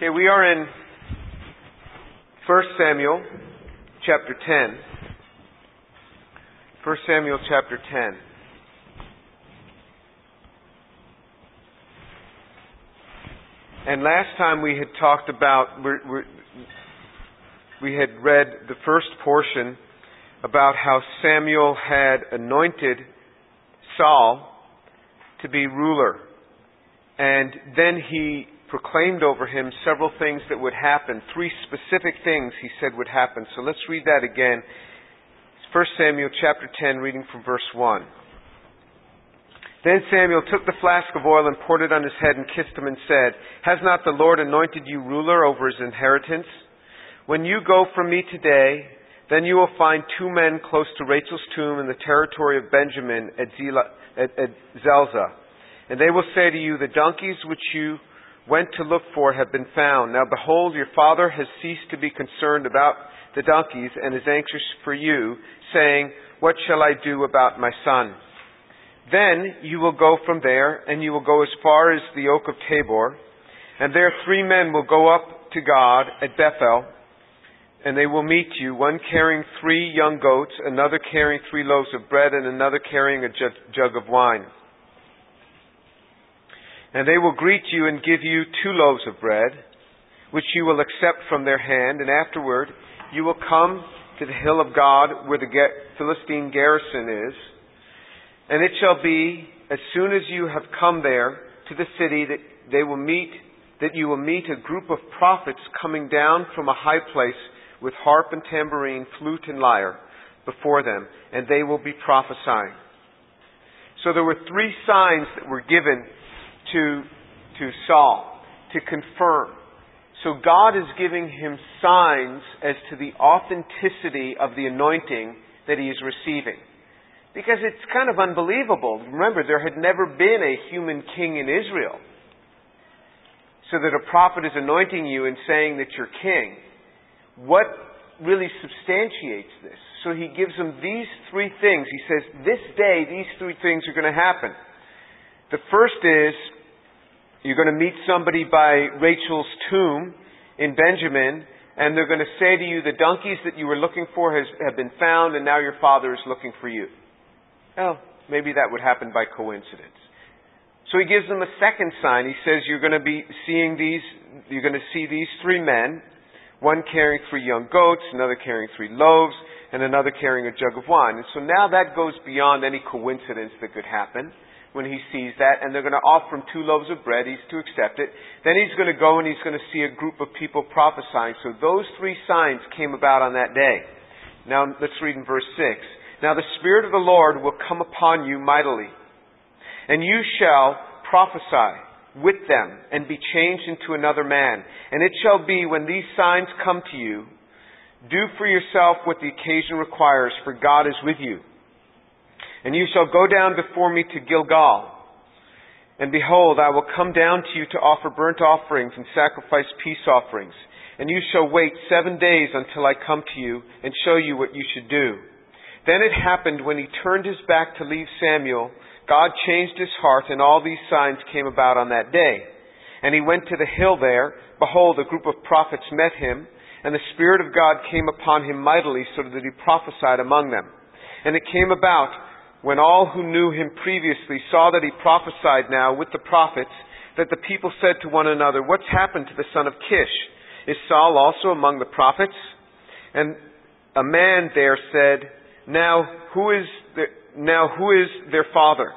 Okay, we are in 1 Samuel chapter 10. 1 Samuel chapter 10. And last time we had talked about, we're, we're, we had read the first portion about how Samuel had anointed Saul to be ruler. And then he proclaimed over him several things that would happen. Three specific things he said would happen. So let's read that again. 1 Samuel chapter 10, reading from verse 1. Then Samuel took the flask of oil and poured it on his head and kissed him and said, Has not the Lord anointed you ruler over his inheritance? When you go from me today, then you will find two men close to Rachel's tomb in the territory of Benjamin at, at, at Zelzah. And they will say to you, The donkeys which you went to look for have been found. Now behold, your father has ceased to be concerned about the donkeys and is anxious for you, saying, What shall I do about my son? Then you will go from there, and you will go as far as the oak of Tabor, and there three men will go up to God at Bethel, and they will meet you, one carrying three young goats, another carrying three loaves of bread, and another carrying a jug of wine. And they will greet you and give you two loaves of bread, which you will accept from their hand, and afterward you will come to the hill of God where the Philistine garrison is. And it shall be, as soon as you have come there to the city, that they will meet, that you will meet a group of prophets coming down from a high place with harp and tambourine, flute and lyre before them, and they will be prophesying. So there were three signs that were given to, to Saul to confirm. So God is giving him signs as to the authenticity of the anointing that he is receiving. Because it's kind of unbelievable. Remember, there had never been a human king in Israel. So that a prophet is anointing you and saying that you're king. What really substantiates this? So he gives them these three things. He says, this day, these three things are going to happen. The first is, you're going to meet somebody by Rachel's tomb in Benjamin, and they're going to say to you, the donkeys that you were looking for has, have been found, and now your father is looking for you. Oh, maybe that would happen by coincidence. So he gives them a second sign. He says, you're going to be seeing these, you're going to see these three men, one carrying three young goats, another carrying three loaves, and another carrying a jug of wine. And so now that goes beyond any coincidence that could happen when he sees that, and they're going to offer him two loaves of bread. He's to accept it. Then he's going to go and he's going to see a group of people prophesying. So those three signs came about on that day. Now let's read in verse 6. Now the Spirit of the Lord will come upon you mightily, and you shall prophesy with them and be changed into another man. And it shall be when these signs come to you, do for yourself what the occasion requires, for God is with you. And you shall go down before me to Gilgal. And behold, I will come down to you to offer burnt offerings and sacrifice peace offerings. And you shall wait seven days until I come to you and show you what you should do. Then it happened when he turned his back to leave Samuel, God changed his heart, and all these signs came about on that day. And he went to the hill there. Behold, a group of prophets met him, and the Spirit of God came upon him mightily, so that he prophesied among them. And it came about when all who knew him previously saw that he prophesied now with the prophets, that the people said to one another, What's happened to the son of Kish? Is Saul also among the prophets? And a man there said, Now who is the, now who is their father?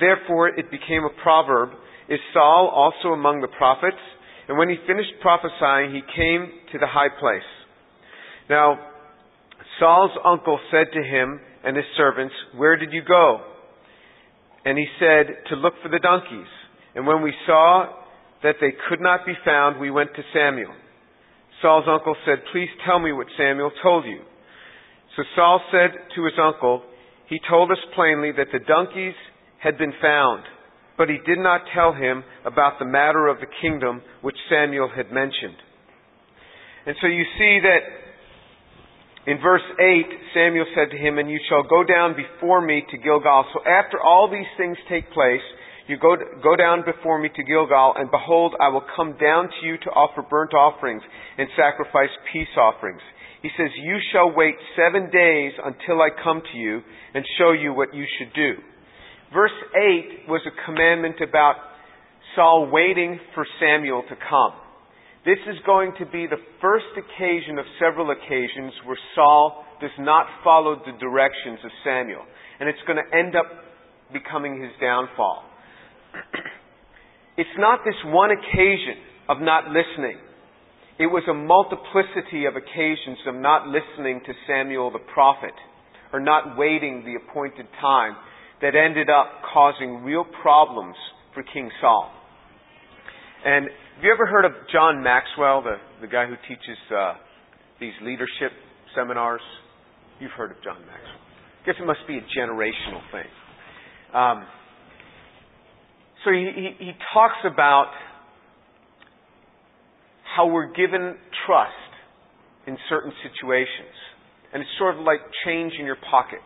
Therefore it became a proverb, Is Saul also among the prophets? And when he finished prophesying, he came to the high place. Now, Saul's uncle said to him, and his servants, Where did you go? And he said, To look for the donkeys. And when we saw that they could not be found, we went to Samuel. Saul's uncle said, Please tell me what Samuel told you. So Saul said to his uncle, He told us plainly that the donkeys had been found, but he did not tell him about the matter of the kingdom which Samuel had mentioned. And so you see that in verse 8, Samuel said to him, And you shall go down before me to Gilgal. So after all these things take place, You go, go down before me to Gilgal, and behold, I will come down to you to offer burnt offerings and sacrifice peace offerings. He says, You shall wait seven days until I come to you and show you what you should do. Verse 8 was a commandment about Saul waiting for Samuel to come. This is going to be the first occasion of several occasions where Saul does not follow the directions of Samuel. And it's going to end up becoming his downfall. it's not this one occasion of not listening. It was a multiplicity of occasions of not listening to Samuel the prophet or not waiting the appointed time that ended up causing real problems for King Saul. And have you ever heard of John Maxwell, the, the guy who teaches uh, these leadership seminars? You've heard of John Maxwell. I guess it must be a generational thing. Um, so he, he, he talks about how we're given trust in certain situations. And it's sort of like change in your pocket.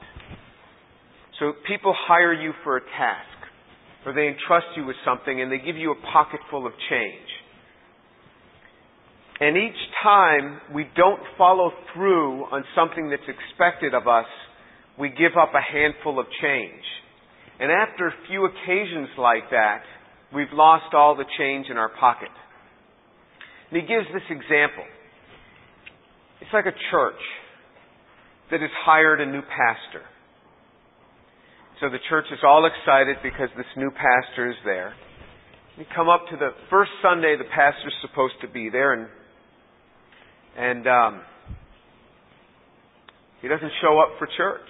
So people hire you for a task, or they entrust you with something, and they give you a pocket full of change. And each time we don't follow through on something that's expected of us, we give up a handful of change. And after a few occasions like that, we've lost all the change in our pocket. And he gives this example. It's like a church that has hired a new pastor. So the church is all excited because this new pastor is there. We come up to the first Sunday the pastor's supposed to be there and and um, he doesn't show up for church.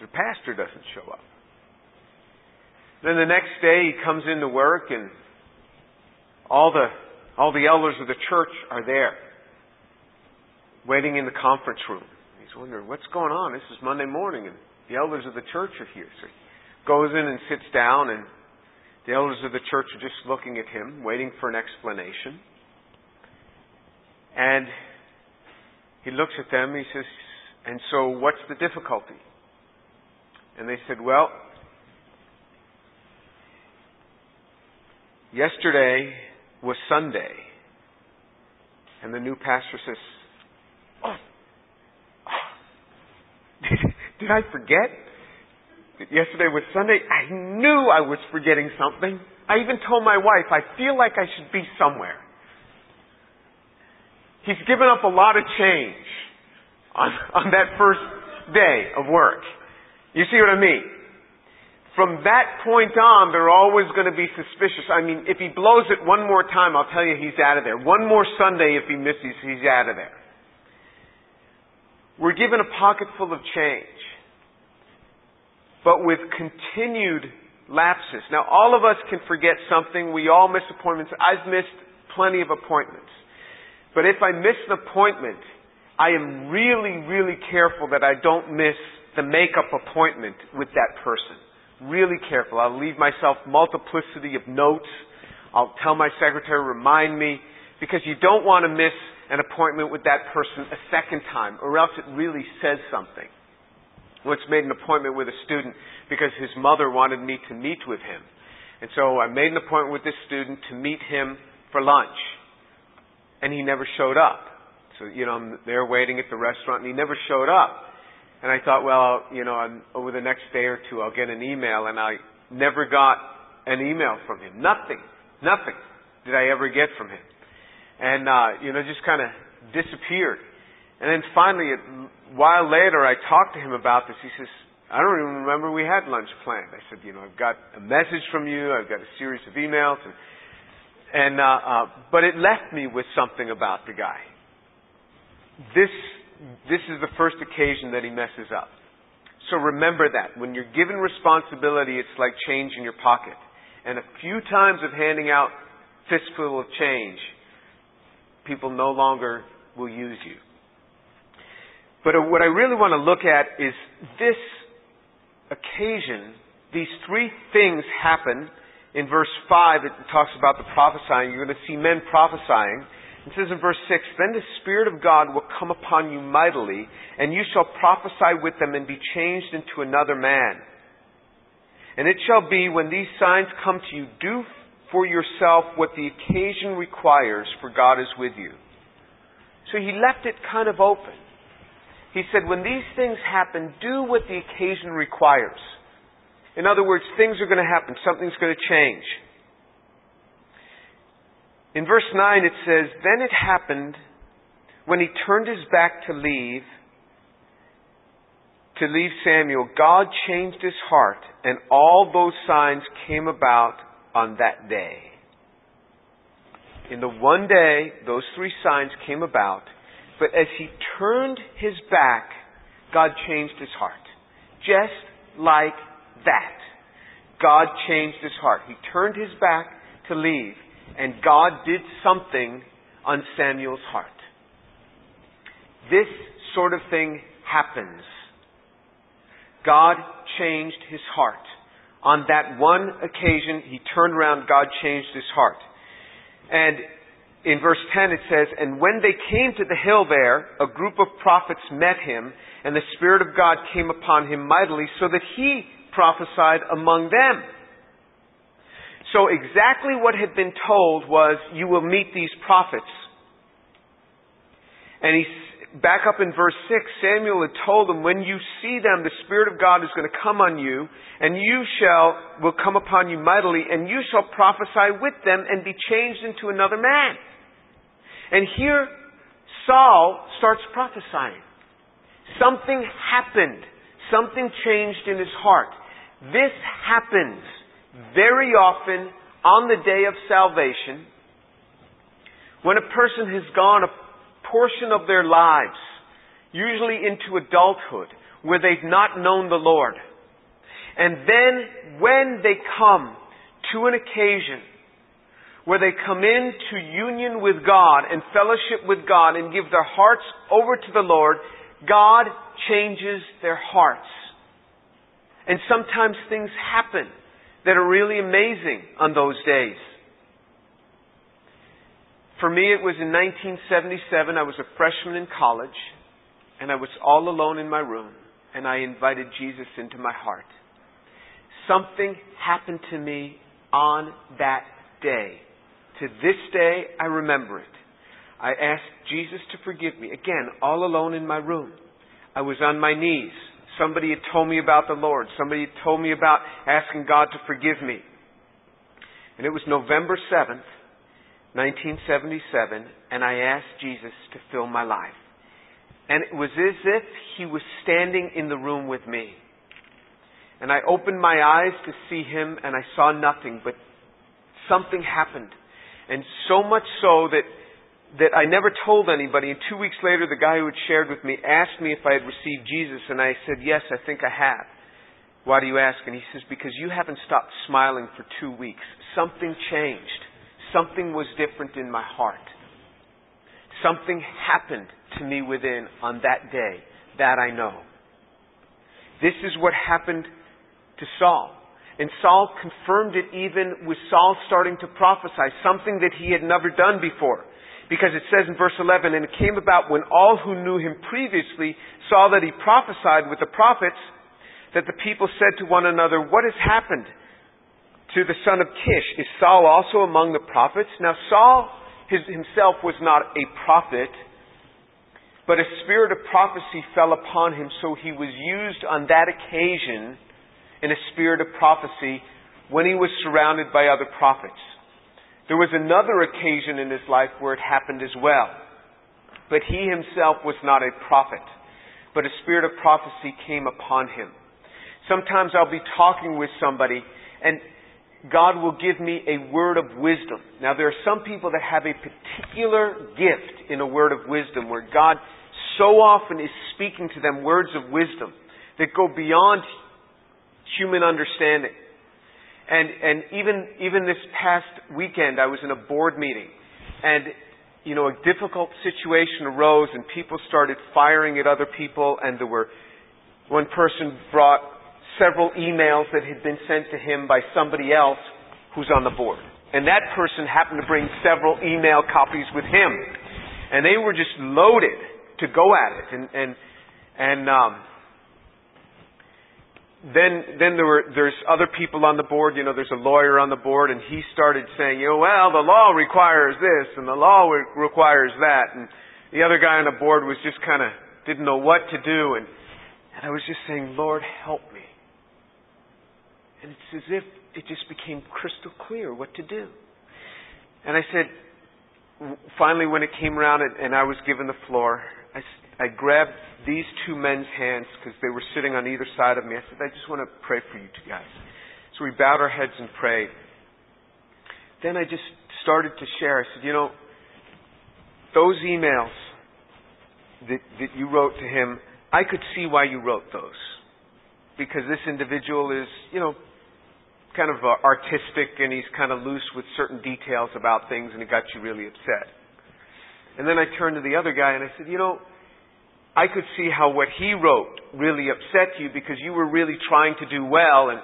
The pastor doesn't show up. Then the next day he comes into work and all the all the elders of the church are there, waiting in the conference room. He's wondering what's going on. This is Monday morning, and the elders of the church are here. So he goes in and sits down, and the elders of the church are just looking at him, waiting for an explanation. And he looks at them. He says, "And so, what's the difficulty?" And they said, "Well." Yesterday was Sunday. And the new pastor says, Oh, oh did, I forget? Yesterday was Sunday. I knew I was forgetting something. I even told my wife, I feel like I should be somewhere. He's given up a lot of change on, on that first day of work. You see what I mean? from that point on, they're always going to be suspicious. I mean, if he blows it one more time, I'll tell you he's out of there. One more Sunday, if he misses, he's out of there. We're given a pocket full of change, but with continued lapses. Now, all of us can forget something. We all miss appointments. I've missed plenty of appointments. But if I miss an appointment, I am really, really careful that I don't miss the makeup appointment with that person really careful. I'll leave myself multiplicity of notes. I'll tell my secretary, remind me, because you don't want to miss an appointment with that person a second time, or else it really says something. Once made an appointment with a student because his mother wanted me to meet with him. And so I made an appointment with this student to meet him for lunch. And he never showed up. So, you know, I'm there waiting at the restaurant and he never showed up. And I thought, well, you know, over the next day or two, I'll get an email. And I never got an email from him. Nothing. Nothing did I ever get from him. And, uh, you know, just kind of disappeared. And then finally, a while later, I talked to him about this. He says, I don't even remember we had lunch planned. I said, you know, I've got a message from you. I've got a series of emails. And, and uh, uh, but it left me with something about the guy. This this is the first occasion that he messes up. So remember that. When you're given responsibility, it's like change in your pocket. And a few times of handing out fistful of change, people no longer will use you. But what I really want to look at is this occasion, these three things happen. In verse 5, it talks about the prophesying. You're going to see men prophesying. It says in verse 6, Then the Spirit of God will come upon you mightily, and you shall prophesy with them and be changed into another man. And it shall be when these signs come to you, do for yourself what the occasion requires, for God is with you. So he left it kind of open. He said, when these things happen, do what the occasion requires. In other words, things are going to happen. Something's going to change. In verse 9 it says, Then it happened when he turned his back to leave, to leave Samuel, God changed his heart, and all those signs came about on that day. In the one day, those three signs came about, but as he turned his back, God changed his heart. Just like that. God changed his heart. He turned his back to leave, and God did something on Samuel's heart. This sort of thing happens. God changed his heart. On that one occasion, he turned around, God changed his heart. And in verse 10 it says, And when they came to the hill there, a group of prophets met him, and the Spirit of God came upon him mightily, so that he prophesied among them. So exactly what had been told was, you will meet these prophets. And he back up in verse 6, Samuel had told them, when you see them, the Spirit of God is going to come on you, and you shall, will come upon you mightily, and you shall prophesy with them and be changed into another man. And here, Saul starts prophesying. Something happened. Something changed in his heart. This happens very often on the day of salvation when a person has gone a portion of their lives, usually into adulthood, where they've not known the Lord. And then when they come to an occasion where they come into union with God and fellowship with God and give their hearts over to the Lord, God changes their hearts. And sometimes things happen that are really amazing on those days. For me, it was in 1977. I was a freshman in college, and I was all alone in my room, and I invited Jesus into my heart. Something happened to me on that day. To this day, I remember it. I asked Jesus to forgive me. Again, all alone in my room. I was on my knees. Somebody had told me about the Lord. Somebody had told me about asking God to forgive me. And it was November 7th, 1977, and I asked Jesus to fill my life. And it was as if He was standing in the room with me. And I opened my eyes to see Him, and I saw nothing, but something happened. And so much so that, that I never told anybody. And two weeks later, the guy who had shared with me asked me if I had received Jesus, and I said, Yes, I think I have. Why do you ask? And he says, Because you haven't stopped smiling for two weeks. Something changed. Something was different in my heart. Something happened to me within on that day. That I know. This is what happened to Saul. And Saul confirmed it even with Saul starting to prophesy, something that he had never done before. Because it says in verse 11, And it came about when all who knew him previously saw that he prophesied with the prophets, that the people said to one another, What has happened? to the son of Kish, Is Saul also among the prophets? Now Saul his, himself was not a prophet, but a spirit of prophecy fell upon him, so he was used on that occasion in a spirit of prophecy when he was surrounded by other prophets. There was another occasion in his life where it happened as well. But he himself was not a prophet, but a spirit of prophecy came upon him. Sometimes I'll be talking with somebody and God will give me a word of wisdom. Now, there are some people that have a particular gift in a word of wisdom where God so often is speaking to them words of wisdom that go beyond human understanding. And, and even, even this past weekend, I was in a board meeting and, you know, a difficult situation arose and people started firing at other people and there were, one person brought several emails that had been sent to him by somebody else who's on the board. And that person happened to bring several email copies with him. And they were just loaded to go at it. And, and, and, um, then then there were there's other people on the board. You know, there's a lawyer on the board, and he started saying, you know, well, the law requires this, and the law requires that, and the other guy on the board was just kind of didn't know what to do, and and I was just saying, Lord, help me. And it's as if it just became crystal clear what to do. And I said, finally, when it came around and, and I was given the floor, I, I grabbed these two men's hands because they were sitting on either side of me. I said, I just want to pray for you two guys. So we bowed our heads and prayed. Then I just started to share. I said, you know, those emails that, that you wrote to him, I could see why you wrote those. Because this individual is, you know, kind of uh, artistic and he's kind of loose with certain details about things and it got you really upset. And then I turned to the other guy and I said, you know, I could see how what he wrote really upset you because you were really trying to do well and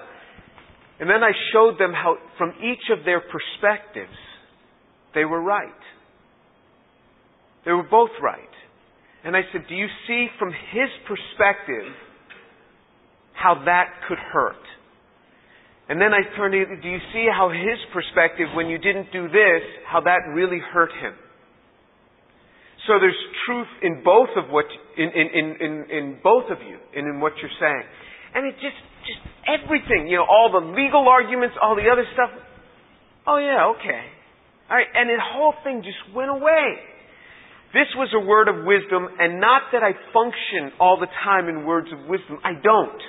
and then I showed them how from each of their perspectives they were right. They were both right. And I said, Do you see from his perspective how that could hurt? And then I turned to do you see how his perspective, when you didn't do this, how that really hurt him? So there's truth in both of what, in, in, in, in, both of you, and in what you're saying. And it just, just everything, you know, all the legal arguments, all the other stuff. Oh yeah, okay. Alright, and the whole thing just went away. This was a word of wisdom, and not that I function all the time in words of wisdom. I don't.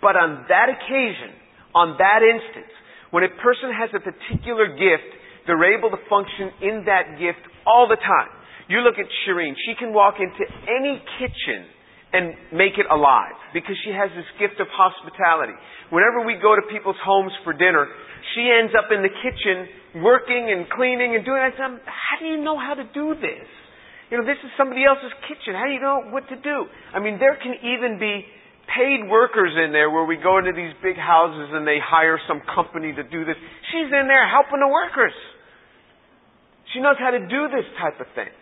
But on that occasion, on that instance, when a person has a particular gift, they're able to function in that gift all the time. You look at Shireen, she can walk into any kitchen and make it alive because she has this gift of hospitality. Whenever we go to people's homes for dinner, she ends up in the kitchen working and cleaning and doing I said, um, How do you know how to do this? You know, this is somebody else's kitchen. How do you know what to do? I mean, there can even be paid workers in there where we go into these big houses and they hire some company to do this. She's in there helping the workers. She knows how to do this type of thing.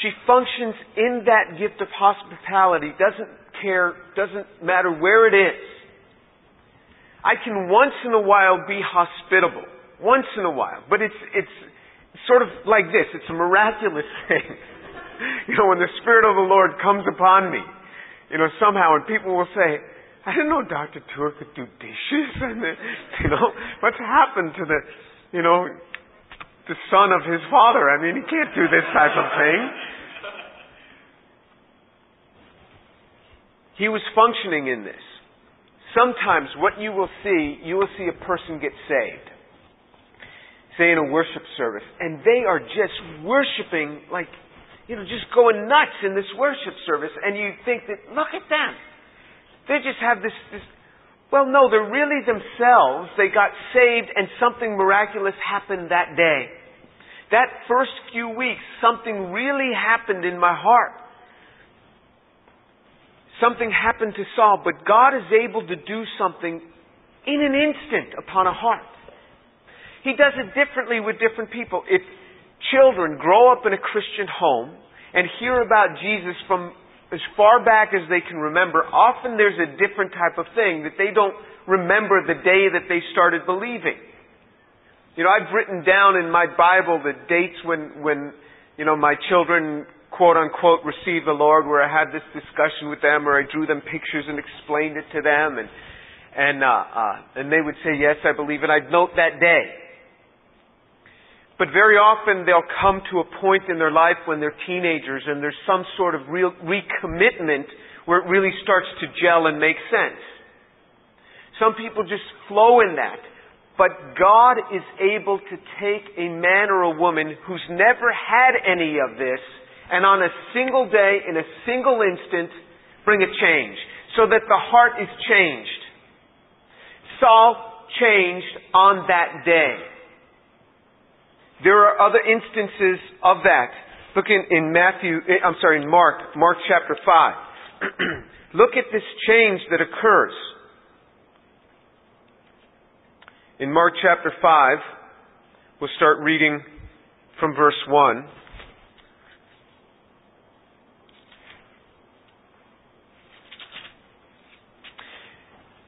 She functions in that gift of hospitality, doesn't care, doesn't matter where it is. I can once in a while be hospitable. Once in a while. But it's, it's sort of like this. It's a miraculous thing. you know, when the Spirit of the Lord comes upon me, you know, somehow, and people will say, I didn't know Dr. Tour could do dishes, and you know, what's happened to the, you know, the son of his father? I mean, he can't do this type of thing. He was functioning in this. Sometimes what you will see, you will see a person get saved. Say in a worship service, and they are just worshiping like you know, just going nuts in this worship service, and you think that, look at them. They just have this, this well, no, they're really themselves. They got saved, and something miraculous happened that day. That first few weeks, something really happened in my heart. Something happened to Saul, but God is able to do something in an instant upon a heart. He does it differently with different people. If children grow up in a Christian home and hear about Jesus from as far back as they can remember, often there's a different type of thing that they don't remember the day that they started believing. You know, I've written down in my Bible the dates when, when, you know, my children quote unquote received the Lord where I had this discussion with them or I drew them pictures and explained it to them and, and, uh, uh, and they would say, yes, I believe And I'd note that day. But very often they'll come to a point in their life when they're teenagers and there's some sort of real recommitment where it really starts to gel and make sense. Some people just flow in that. But God is able to take a man or a woman who's never had any of this and on a single day, in a single instant, bring a change. So that the heart is changed. Saul changed on that day. There are other instances of that. Look in, in Matthew, eh, I'm sorry, in Mark, Mark chapter 5. Look at this change that occurs. In Mark chapter 5, we'll start reading from verse 1.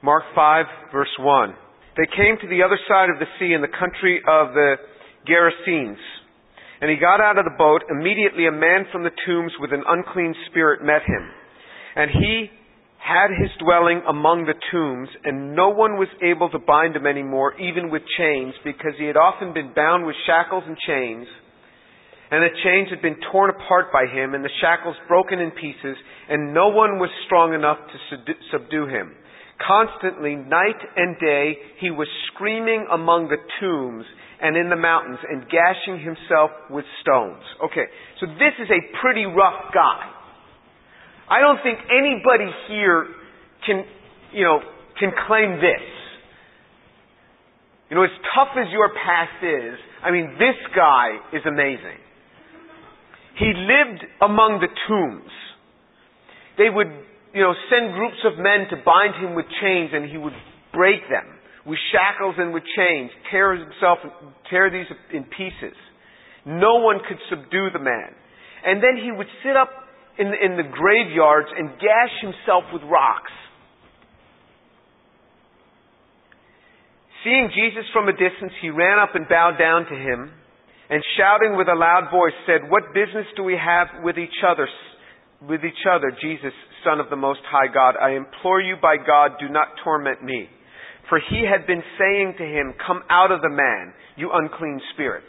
Mark 5, verse 1. They came to the other side of the sea in the country of the Gerasenes. And he got out of the boat. Immediately a man from the tombs with an unclean spirit met him. And he had his dwelling among the tombs, and no one was able to bind him any more, even with chains, because he had often been bound with shackles and chains. And the chains had been torn apart by him, and the shackles broken in pieces, and no one was strong enough to subdue him. Constantly, night and day, he was screaming among the tombs and in the mountains and gashing himself with stones. Okay, so this is a pretty rough guy. I don't think anybody here can, you know, can claim this. You know, as tough as your past is, I mean, this guy is amazing. He lived among the tombs. They would you know, send groups of men to bind him with chains and he would break them with shackles and with chains, tear himself, tear these in pieces. No one could subdue the man. And then he would sit up in the, in the graveyards and gash himself with rocks. Seeing Jesus from a distance, he ran up and bowed down to him, and shouting with a loud voice said, What business do we have with each other, with each other, Jesus, Son of the Most High God, I implore you by God, do not torment me. For he had been saying to him, Come out of the man, you unclean spirit.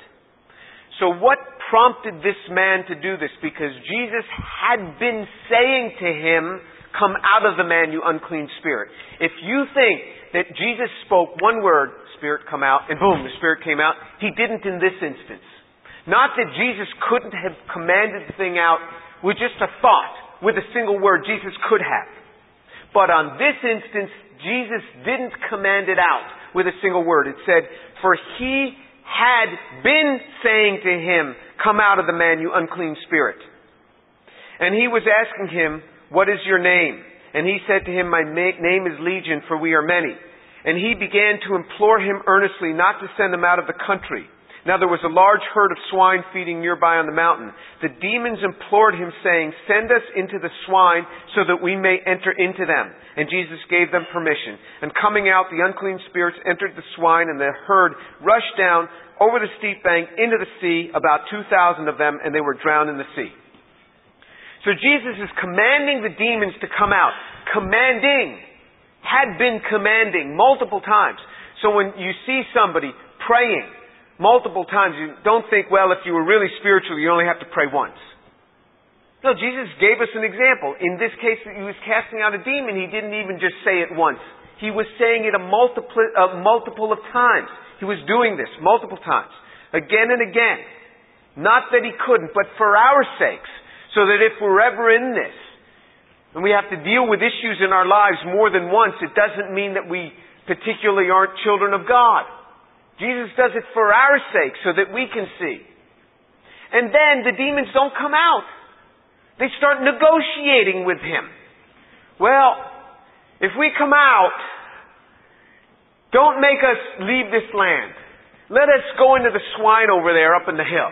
So what prompted this man to do this? Because Jesus had been saying to him, Come out of the man, you unclean spirit. If you think that Jesus spoke one word, spirit come out, and boom, the spirit came out, he didn't in this instance. Not that Jesus couldn't have commanded the thing out with just a thought with a single word. Jesus could have. But on this instance, Jesus didn't command it out with a single word. It said, For he had been saying to him, Come out of the man, you unclean spirit. And he was asking him, What is your name? And he said to him, My name is Legion, for we are many. And he began to implore him earnestly not to send him out of the country. Now there was a large herd of swine feeding nearby on the mountain. The demons implored him, saying, Send us into the swine so that we may enter into them. And Jesus gave them permission. And coming out, the unclean spirits entered the swine, and the herd rushed down over the steep bank into the sea, about 2,000 of them, and they were drowned in the sea. So Jesus is commanding the demons to come out. Commanding. Had been commanding multiple times. So when you see somebody praying, multiple times. You don't think, well, if you were really spiritual, you only have to pray once. No, Jesus gave us an example. In this case, he was casting out a demon. He didn't even just say it once. He was saying it a a multiple of times. He was doing this multiple times. Again and again. Not that he couldn't, but for our sakes. So that if we're ever in this, and we have to deal with issues in our lives more than once, it doesn't mean that we particularly aren't children of God. Jesus does it for our sake so that we can see. And then the demons don't come out. They start negotiating with him. Well, if we come out, don't make us leave this land. Let us go into the swine over there up in the hill.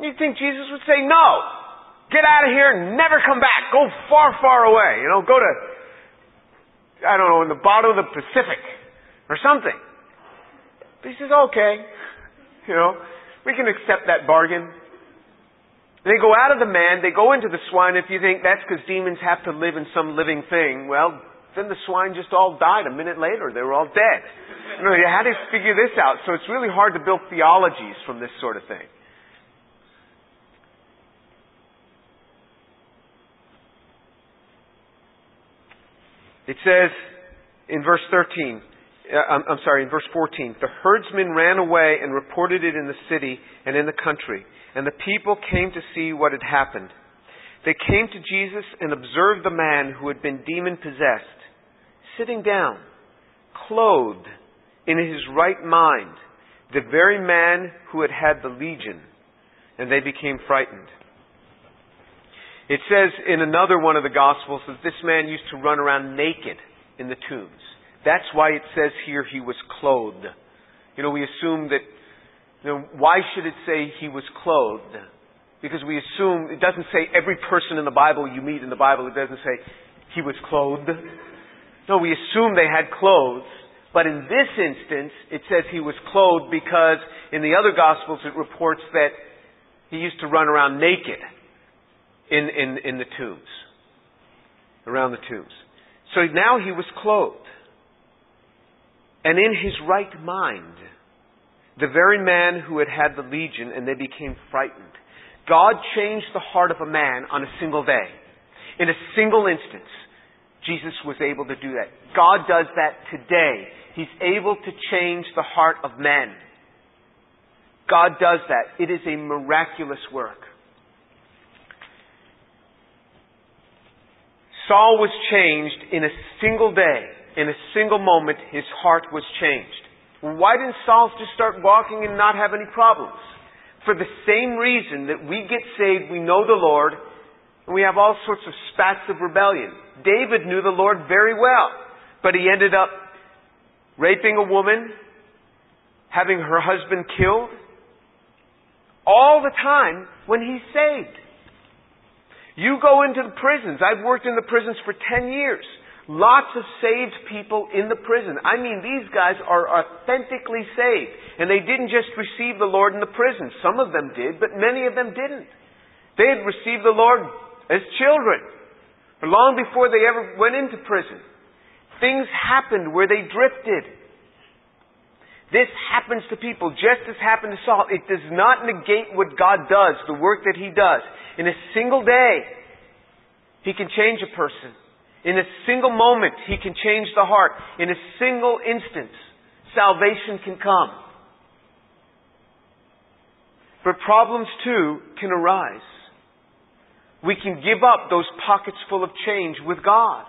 You'd think Jesus would say, no, get out of here never come back. Go far, far away. You know, go to, I don't know, in the bottom of the Pacific or something. But he says, okay, you know, we can accept that bargain. They go out of the man, they go into the swine. If you think that's because demons have to live in some living thing, well, then the swine just all died a minute later. They were all dead. You know, you had to figure this out. So it's really hard to build theologies from this sort of thing. It says in verse 13, uh, Uh, I'm, I'm sorry, in verse 14, the herdsmen ran away and reported it in the city and in the country, and the people came to see what had happened. They came to Jesus and observed the man who had been demon possessed, sitting down, clothed in his right mind, the very man who had had the legion, and they became frightened. It says in another one of the Gospels that this man used to run around naked in the tombs. That's why it says here he was clothed. You know, we assume that, you know, why should it say he was clothed? Because we assume, it doesn't say every person in the Bible you meet in the Bible, it doesn't say he was clothed. No, we assume they had clothes, but in this instance, it says he was clothed because in the other Gospels it reports that he used to run around naked in, in, in the tombs, around the tombs. So now he was clothed. And in his right mind, the very man who had had the legion and they became frightened. God changed the heart of a man on a single day. In a single instance, Jesus was able to do that. God does that today. He's able to change the heart of men. God does that. It is a miraculous work. Saul was changed in a single day. In a single moment, his heart was changed. Why didn't Saul just start walking and not have any problems? For the same reason that we get saved, we know the Lord, and we have all sorts of spats of rebellion. David knew the Lord very well, but he ended up raping a woman, having her husband killed, all the time when he's saved. You go into the prisons. I've worked in the prisons for 10 years. Lots of saved people in the prison. I mean, these guys are authentically saved. And they didn't just receive the Lord in the prison. Some of them did, but many of them didn't. They had received the Lord as children, or long before they ever went into prison. Things happened where they drifted. This happens to people just as happened to Saul. It does not negate what God does, the work that He does. In a single day, He can change a person. In a single moment, He can change the heart. In a single instance, salvation can come. But problems too can arise. We can give up those pockets full of change with God.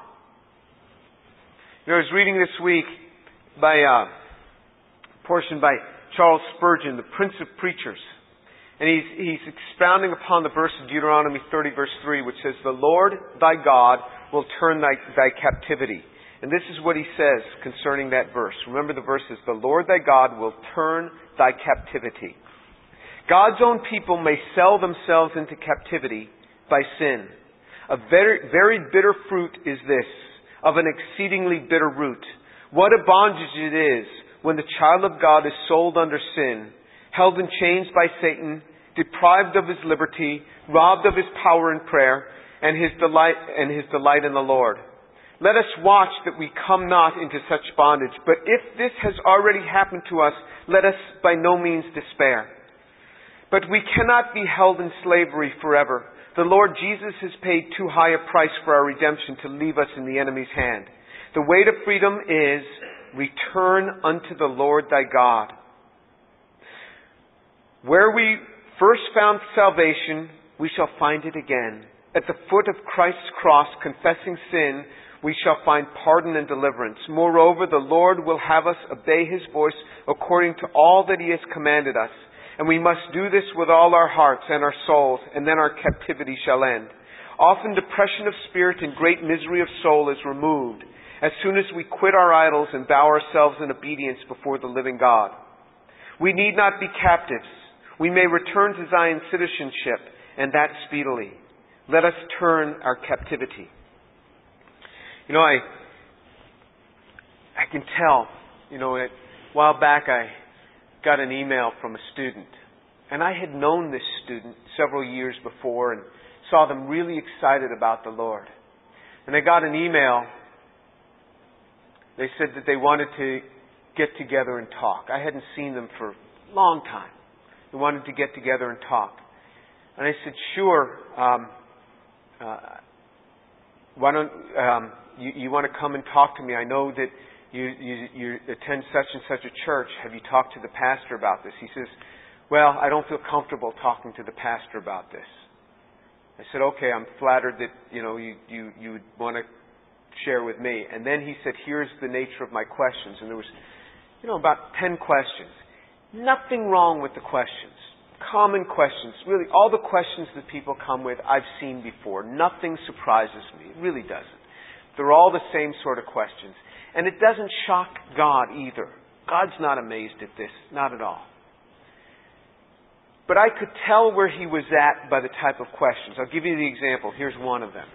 You know, I was reading this week by uh, a portion by Charles Spurgeon, the Prince of Preachers. And he's, he's expounding upon the verse of Deuteronomy 30, verse 3, which says, The Lord thy God will turn thy, thy captivity. And this is what he says concerning that verse. Remember the verse is, The Lord thy God will turn thy captivity. God's own people may sell themselves into captivity by sin. A very, very bitter fruit is this, of an exceedingly bitter root. What a bondage it is when the child of God is sold under sin, held in chains by Satan, deprived of his liberty, robbed of his power in prayer, and his delight and his delight in the Lord. Let us watch that we come not into such bondage. But if this has already happened to us, let us by no means despair. But we cannot be held in slavery forever. The Lord Jesus has paid too high a price for our redemption to leave us in the enemy's hand. The way to freedom is return unto the Lord thy God. Where we first found salvation, we shall find it again. At the foot of Christ's cross, confessing sin, we shall find pardon and deliverance. Moreover, the Lord will have us obey His voice according to all that He has commanded us. And we must do this with all our hearts and our souls, and then our captivity shall end. Often depression of spirit and great misery of soul is removed as soon as we quit our idols and bow ourselves in obedience before the living God. We need not be captives. We may return to Zion's citizenship, and that speedily. Let us turn our captivity. You know, I I can tell. You know, a while back I got an email from a student, and I had known this student several years before and saw them really excited about the Lord. And I got an email. They said that they wanted to get together and talk. I hadn't seen them for a long time. They wanted to get together and talk. And I said, sure. Um, uh, why don't um, you, you want to come and talk to me? I know that you, you, you attend such and such a church. Have you talked to the pastor about this? He says, Well, I don't feel comfortable talking to the pastor about this. I said, Okay, I'm flattered that you know you, you, you would want to share with me. And then he said, Here's the nature of my questions. And there was, you know, about ten questions. Nothing wrong with the questions common questions. Really, all the questions that people come with, I've seen before. Nothing surprises me. It really doesn't. They're all the same sort of questions. And it doesn't shock God either. God's not amazed at this. Not at all. But I could tell where he was at by the type of questions. I'll give you the example. Here's one of them.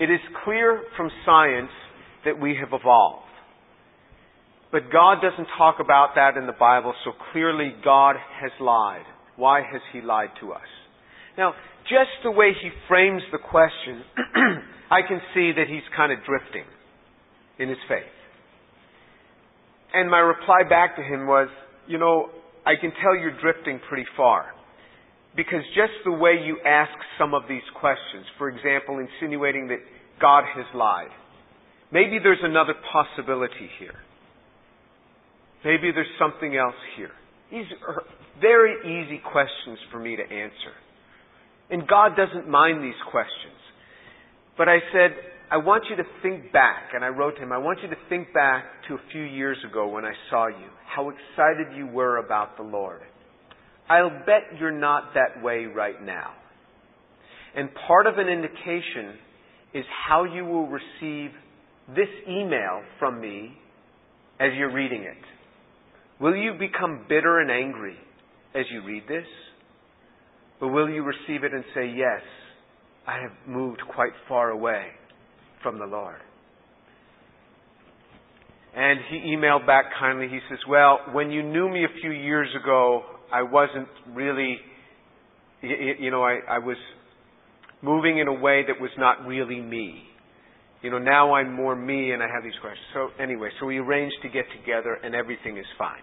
It is clear from science that we have evolved. But God doesn't talk about that in the Bible, so clearly God has lied. Why has He lied to us? Now, just the way He frames the question, I can see that He's kind of drifting in His faith. And my reply back to Him was, you know, I can tell you're drifting pretty far. Because just the way you ask some of these questions, for example, insinuating that God has lied, maybe there's another possibility here. Maybe there's something else here. These are very easy questions for me to answer. And God doesn't mind these questions. But I said, I want you to think back, and I wrote to him, I want you to think back to a few years ago when I saw you, how excited you were about the Lord. I'll bet you're not that way right now. And part of an indication is how you will receive this email from me as you're reading it. Will you become bitter and angry as you read this? Or will you receive it and say, Yes, I have moved quite far away from the Lord? And he emailed back kindly. He says, Well, when you knew me a few years ago, I wasn't really, you know, I, I was moving in a way that was not really me. You know, now I'm more me and I have these questions. So anyway, so we arranged to get together and everything is fine.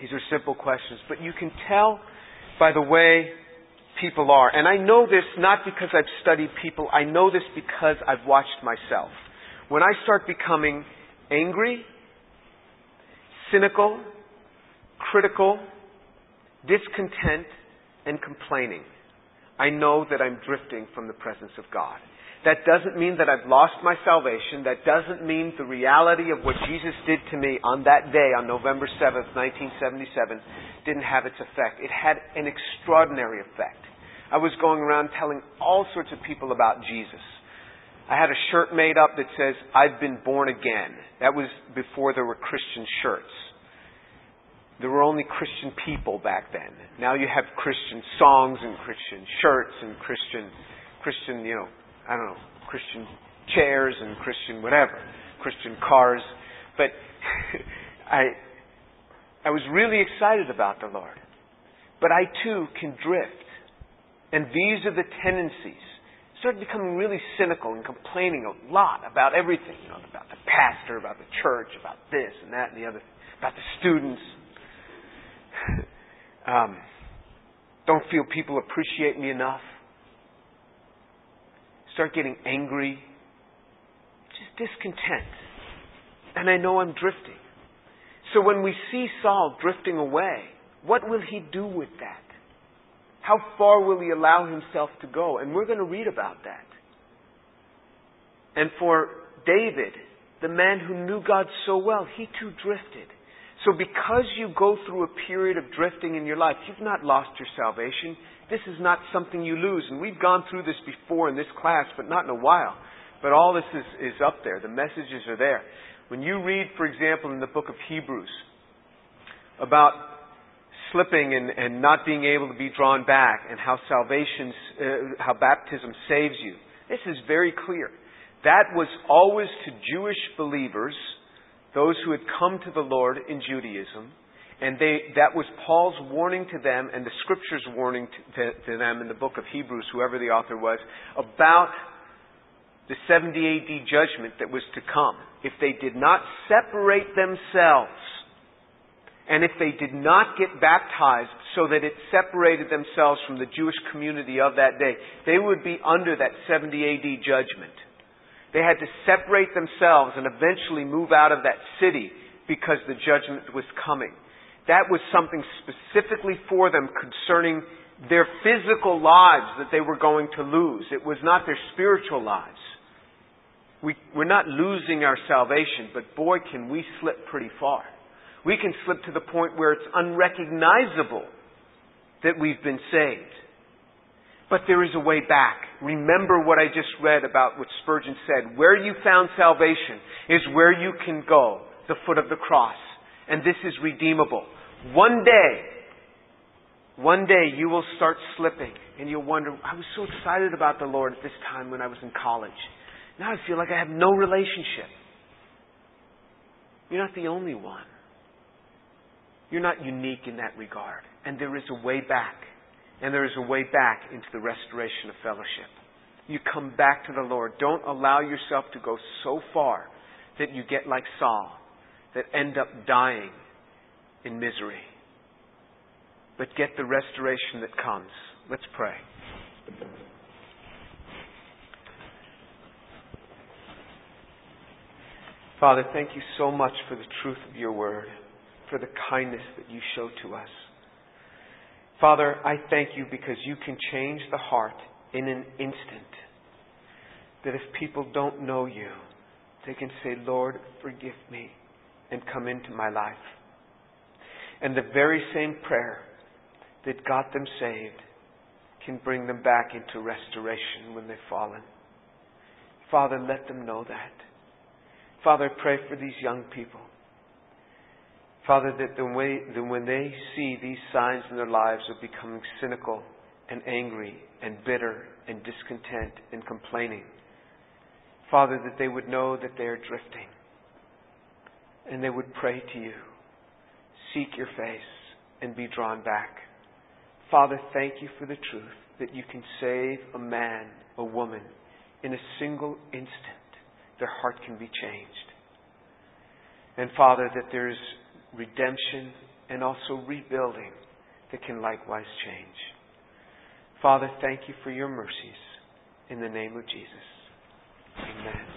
These are simple questions, but you can tell by the way people are. And I know this not because I've studied people, I know this because I've watched myself. When I start becoming angry, cynical, critical, discontent, and complaining, I know that I'm drifting from the presence of God. That doesn't mean that I've lost my salvation. That doesn't mean the reality of what Jesus did to me on that day, on November 7th, 1977, didn't have its effect. It had an extraordinary effect. I was going around telling all sorts of people about Jesus. I had a shirt made up that says, I've been born again. That was before there were Christian shirts. There were only Christian people back then. Now you have Christian songs and Christian shirts and Christian, Christian, you know, I don't know, Christian chairs and Christian whatever, Christian cars. But I, I was really excited about the Lord. But I too can drift. And these are the tendencies. Started becoming really cynical and complaining a lot about everything, you know, about the pastor, about the church, about this and that and the other, about the students um, don't feel people appreciate me enough. Start getting angry. Just discontent. And I know I'm drifting. So when we see Saul drifting away, what will he do with that? How far will he allow himself to go? And we're going to read about that. And for David, the man who knew God so well, he too drifted. So because you go through a period of drifting in your life, you've not lost your salvation. This is not something you lose. And we've gone through this before in this class, but not in a while. But all this is, is up there. The messages are there. When you read, for example, in the book of Hebrews about slipping and, and not being able to be drawn back and how salvation, uh, how baptism saves you, this is very clear. That was always to Jewish believers those who had come to the Lord in Judaism, and they, that was Paul's warning to them and the scripture's warning to, to, to them in the book of Hebrews, whoever the author was, about the 70 AD judgment that was to come. If they did not separate themselves, and if they did not get baptized so that it separated themselves from the Jewish community of that day, they would be under that 70 AD judgment. They had to separate themselves and eventually move out of that city because the judgment was coming. That was something specifically for them concerning their physical lives that they were going to lose. It was not their spiritual lives. We, we're not losing our salvation, but boy, can we slip pretty far. We can slip to the point where it's unrecognizable that we've been saved. But there is a way back. Remember what I just read about what Spurgeon said. Where you found salvation is where you can go, the foot of the cross. And this is redeemable. One day, one day you will start slipping and you'll wonder, I was so excited about the Lord at this time when I was in college. Now I feel like I have no relationship. You're not the only one. You're not unique in that regard. And there is a way back. And there is a way back into the restoration of fellowship. You come back to the Lord. Don't allow yourself to go so far that you get like Saul, that end up dying in misery. But get the restoration that comes. Let's pray. Father, thank you so much for the truth of your word, for the kindness that you show to us. Father, I thank you because you can change the heart in an instant. That if people don't know you, they can say, Lord, forgive me, and come into my life. And the very same prayer that got them saved can bring them back into restoration when they've fallen. Father, let them know that. Father, pray for these young people. Father, that, the way, that when they see these signs in their lives of becoming cynical and angry and bitter and discontent and complaining, Father, that they would know that they are drifting and they would pray to you, seek your face, and be drawn back. Father, thank you for the truth that you can save a man, a woman, in a single instant. Their heart can be changed. And Father, that there's redemption and also rebuilding that can likewise change. Father, thank you for your mercies. In the name of Jesus. Amen.